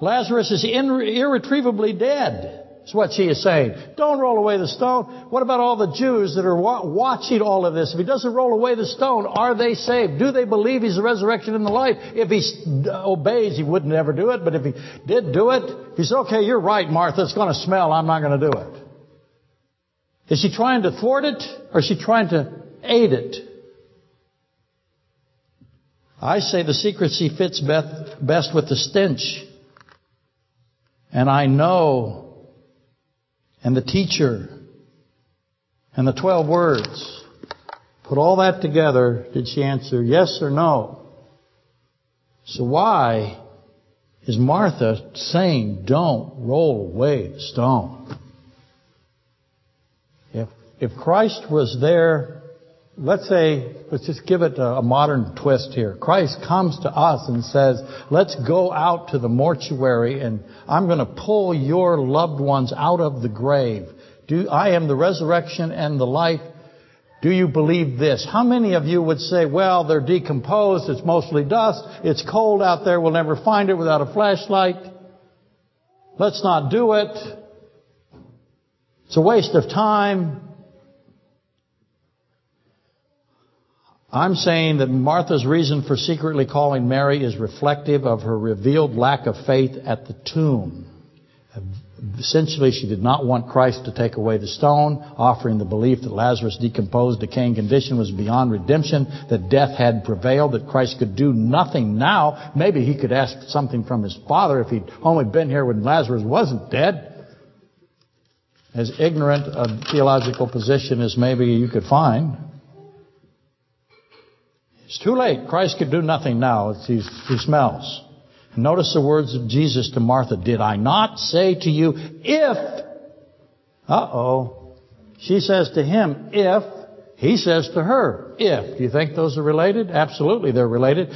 Lazarus is irretrievably dead. That's what she is saying. Don't roll away the stone. What about all the Jews that are watching all of this? If he doesn't roll away the stone, are they saved? Do they believe he's the resurrection and the life? If he obeys, he wouldn't ever do it. But if he did do it, he said, okay, you're right, Martha. It's going to smell. I'm not going to do it. Is she trying to thwart it or is she trying to aid it? I say the secrecy fits best with the stench. And I know and the teacher and the 12 words. Put all that together. Did she answer yes or no? So why is Martha saying don't roll away the stone? If, if Christ was there, let's say, let's just give it a, a modern twist here. Christ comes to us and says, let's go out to the mortuary and I'm going to pull your loved ones out of the grave. Do, I am the resurrection and the life. Do you believe this? How many of you would say, well, they're decomposed, it's mostly dust, it's cold out there, we'll never find it without a flashlight. Let's not do it. It's a waste of time. I'm saying that Martha's reason for secretly calling Mary is reflective of her revealed lack of faith at the tomb. Essentially, she did not want Christ to take away the stone, offering the belief that Lazarus' decomposed, decaying condition was beyond redemption, that death had prevailed, that Christ could do nothing now. Maybe he could ask something from his Father if he'd only been here when Lazarus wasn't dead. As ignorant a theological position as maybe you could find. It's too late. Christ could do nothing now. He, he smells. Notice the words of Jesus to Martha. Did I not say to you, if, uh-oh. She says to him, if, he says to her, if. Do you think those are related? Absolutely they're related.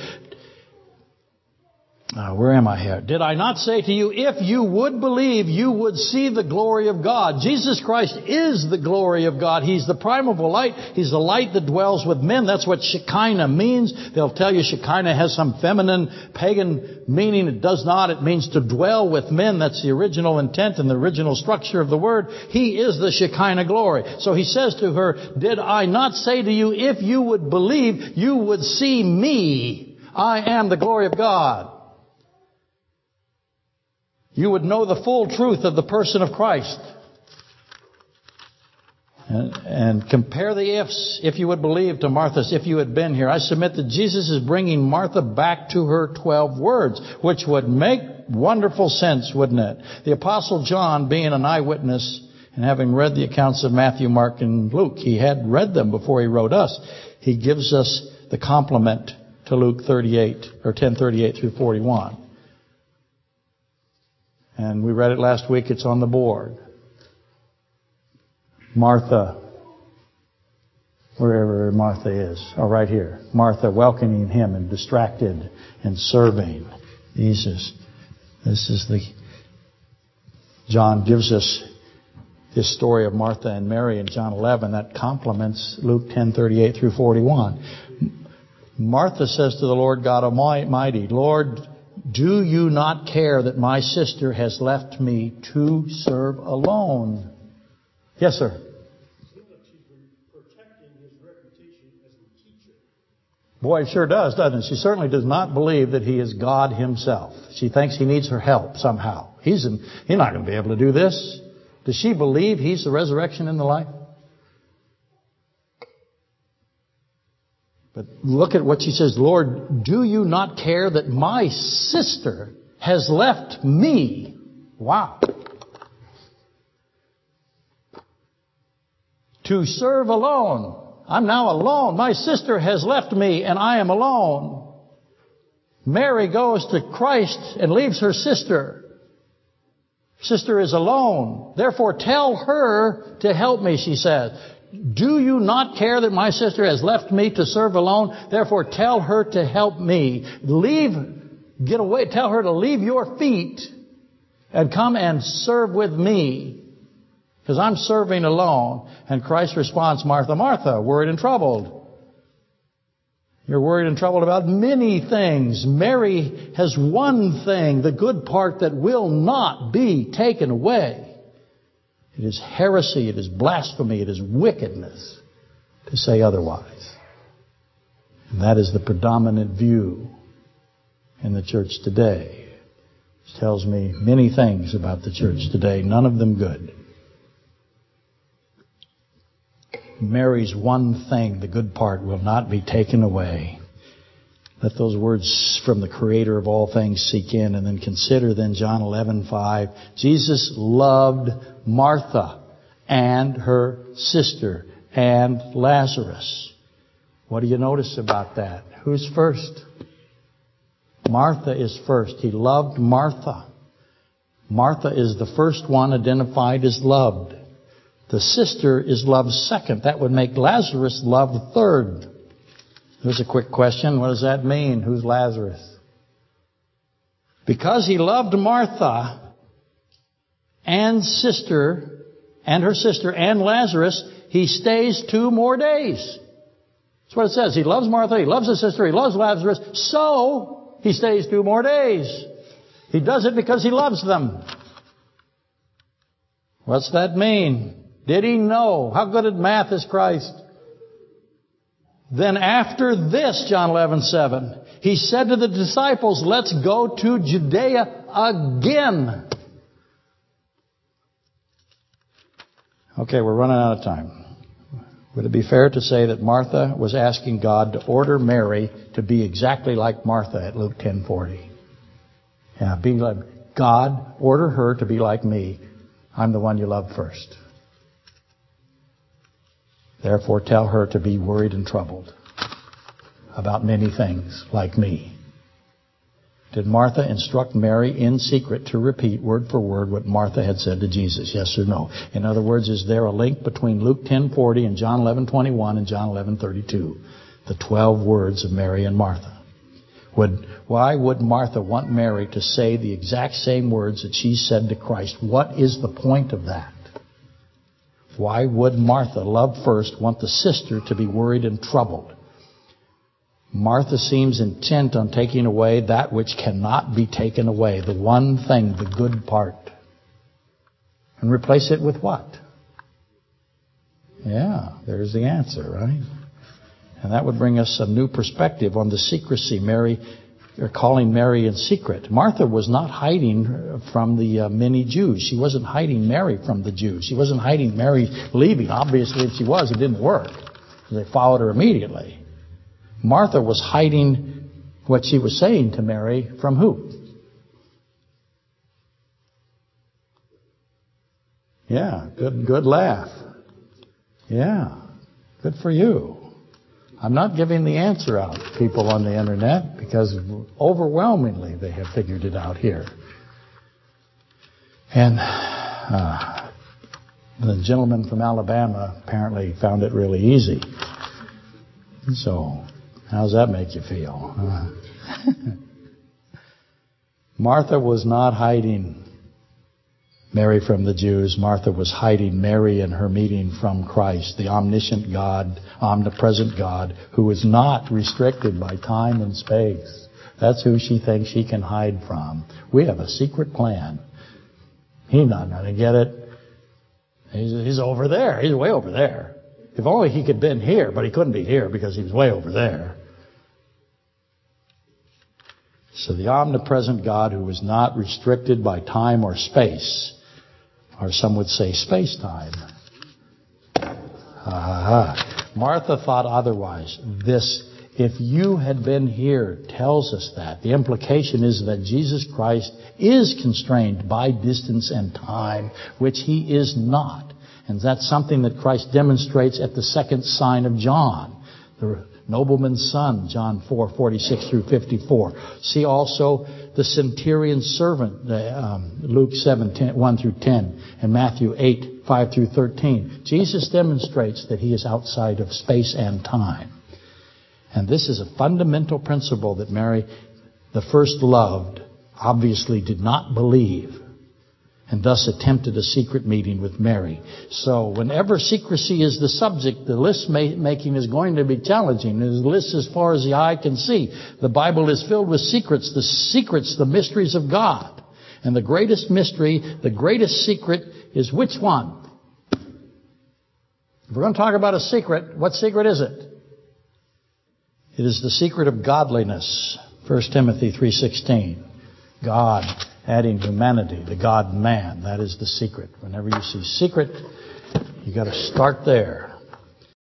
Uh, where am I here? Did I not say to you, if you would believe, you would see the glory of God? Jesus Christ is the glory of God. He's the primeval light. He's the light that dwells with men. That's what Shekinah means. They'll tell you Shekinah has some feminine, pagan meaning. It does not. It means to dwell with men. That's the original intent and the original structure of the word. He is the Shekinah glory. So he says to her, did I not say to you, if you would believe, you would see me? I am the glory of God you would know the full truth of the person of Christ. And, and, compare the ifs, if you would believe, to Martha's, if you had been here. I submit that Jesus is bringing Martha back to her 12 words, which would make wonderful sense, wouldn't it? The Apostle John, being an eyewitness and having read the accounts of Matthew, Mark, and Luke, he had read them before he wrote us. He gives us the complement to Luke 38, or 1038 through 41. And we read it last week. It's on the board. Martha, wherever Martha is, or right here. Martha welcoming him and distracted and serving Jesus. This is the, John gives us this story of Martha and Mary in John 11 that complements Luke 10:38 through 41. Martha says to the Lord God Almighty, Lord, do you not care that my sister has left me to serve alone? Yes, sir. Boy, it sure does, doesn't it? She certainly does not believe that he is God himself. She thinks he needs her help somehow. He's, in, he's not going to be able to do this. Does she believe he's the resurrection and the life? But look at what she says, Lord, do you not care that my sister has left me? Wow. To serve alone. I'm now alone. My sister has left me and I am alone. Mary goes to Christ and leaves her sister. Sister is alone. Therefore tell her to help me, she says. Do you not care that my sister has left me to serve alone? Therefore tell her to help me. Leave, get away, tell her to leave your feet and come and serve with me. Because I'm serving alone. And Christ responds, Martha, Martha, worried and troubled. You're worried and troubled about many things. Mary has one thing, the good part that will not be taken away. It is heresy, it is blasphemy, it is wickedness to say otherwise. And that is the predominant view in the church today. It tells me many things about the church today, none of them good. Mary's one thing, the good part, will not be taken away. Let those words from the creator of all things seek in and then consider then John 11:5. Jesus loved Martha and her sister and Lazarus. What do you notice about that? Who's first? Martha is first. He loved Martha. Martha is the first one identified as loved. The sister is loved second. That would make Lazarus loved third. Here's a quick question. What does that mean? Who's Lazarus? Because he loved Martha and sister and her sister and Lazarus, he stays two more days. That's what it says. He loves Martha, he loves his sister, he loves Lazarus, so he stays two more days. He does it because he loves them. What's that mean? Did he know? How good at math is Christ? Then after this, John 11, 7, he said to the disciples, let's go to Judea again. Okay, we're running out of time. Would it be fair to say that Martha was asking God to order Mary to be exactly like Martha at Luke 10:40? Yeah, be like God, order her to be like me. I'm the one you love first. Therefore tell her to be worried and troubled about many things, like me. Did Martha instruct Mary in secret to repeat word for word what Martha had said to Jesus? Yes or no? In other words, is there a link between Luke 10:40 and John 11:21 and John 11:32? The 12 words of Mary and Martha. Would, why would Martha want Mary to say the exact same words that she said to Christ? What is the point of that? Why would Martha, love first, want the sister to be worried and troubled? Martha seems intent on taking away that which cannot be taken away, the one thing, the good part. And replace it with what? Yeah, there's the answer, right? And that would bring us a new perspective on the secrecy Mary calling Mary in secret. Martha was not hiding from the uh, many Jews. She wasn't hiding Mary from the Jews. She wasn't hiding Mary leaving. Obviously, if she was, it didn't work. They followed her immediately. Martha was hiding what she was saying to Mary from who? Yeah, good, good laugh. Yeah, good for you. I'm not giving the answer out to people on the internet because overwhelmingly they have figured it out here. And uh, the gentleman from Alabama apparently found it really easy. So, how does that make you feel? Martha was not hiding Mary from the Jews. Martha was hiding Mary and her meeting from Christ, the omniscient God, omnipresent God, who is not restricted by time and space. That's who she thinks she can hide from. We have a secret plan. He's not going to get it. He's, he's over there. He's way over there. If only he could have been here, but he couldn't be here because he was way over there. So the omnipresent God who is not restricted by time or space or some would say space-time. Uh, Martha thought otherwise. This, if you had been here, tells us that. The implication is that Jesus Christ is constrained by distance and time, which he is not. And that's something that Christ demonstrates at the second sign of John. The nobleman's son, John 4, 46 through 54. See also the centurion's servant, um, Luke 7, 10, 1 through 10, and Matthew 8, 5 through 13. Jesus demonstrates that he is outside of space and time. And this is a fundamental principle that Mary, the first loved, obviously did not believe and thus attempted a secret meeting with Mary. So whenever secrecy is the subject, the list making is going to be challenging. The list as far as the eye can see. The Bible is filled with secrets, the secrets, the mysteries of God. And the greatest mystery, the greatest secret is which one? If we're going to talk about a secret, what secret is it? It is the secret of godliness. 1 Timothy 3.16. God adding humanity, the God man. That is the secret. Whenever you see secret, you got to start there.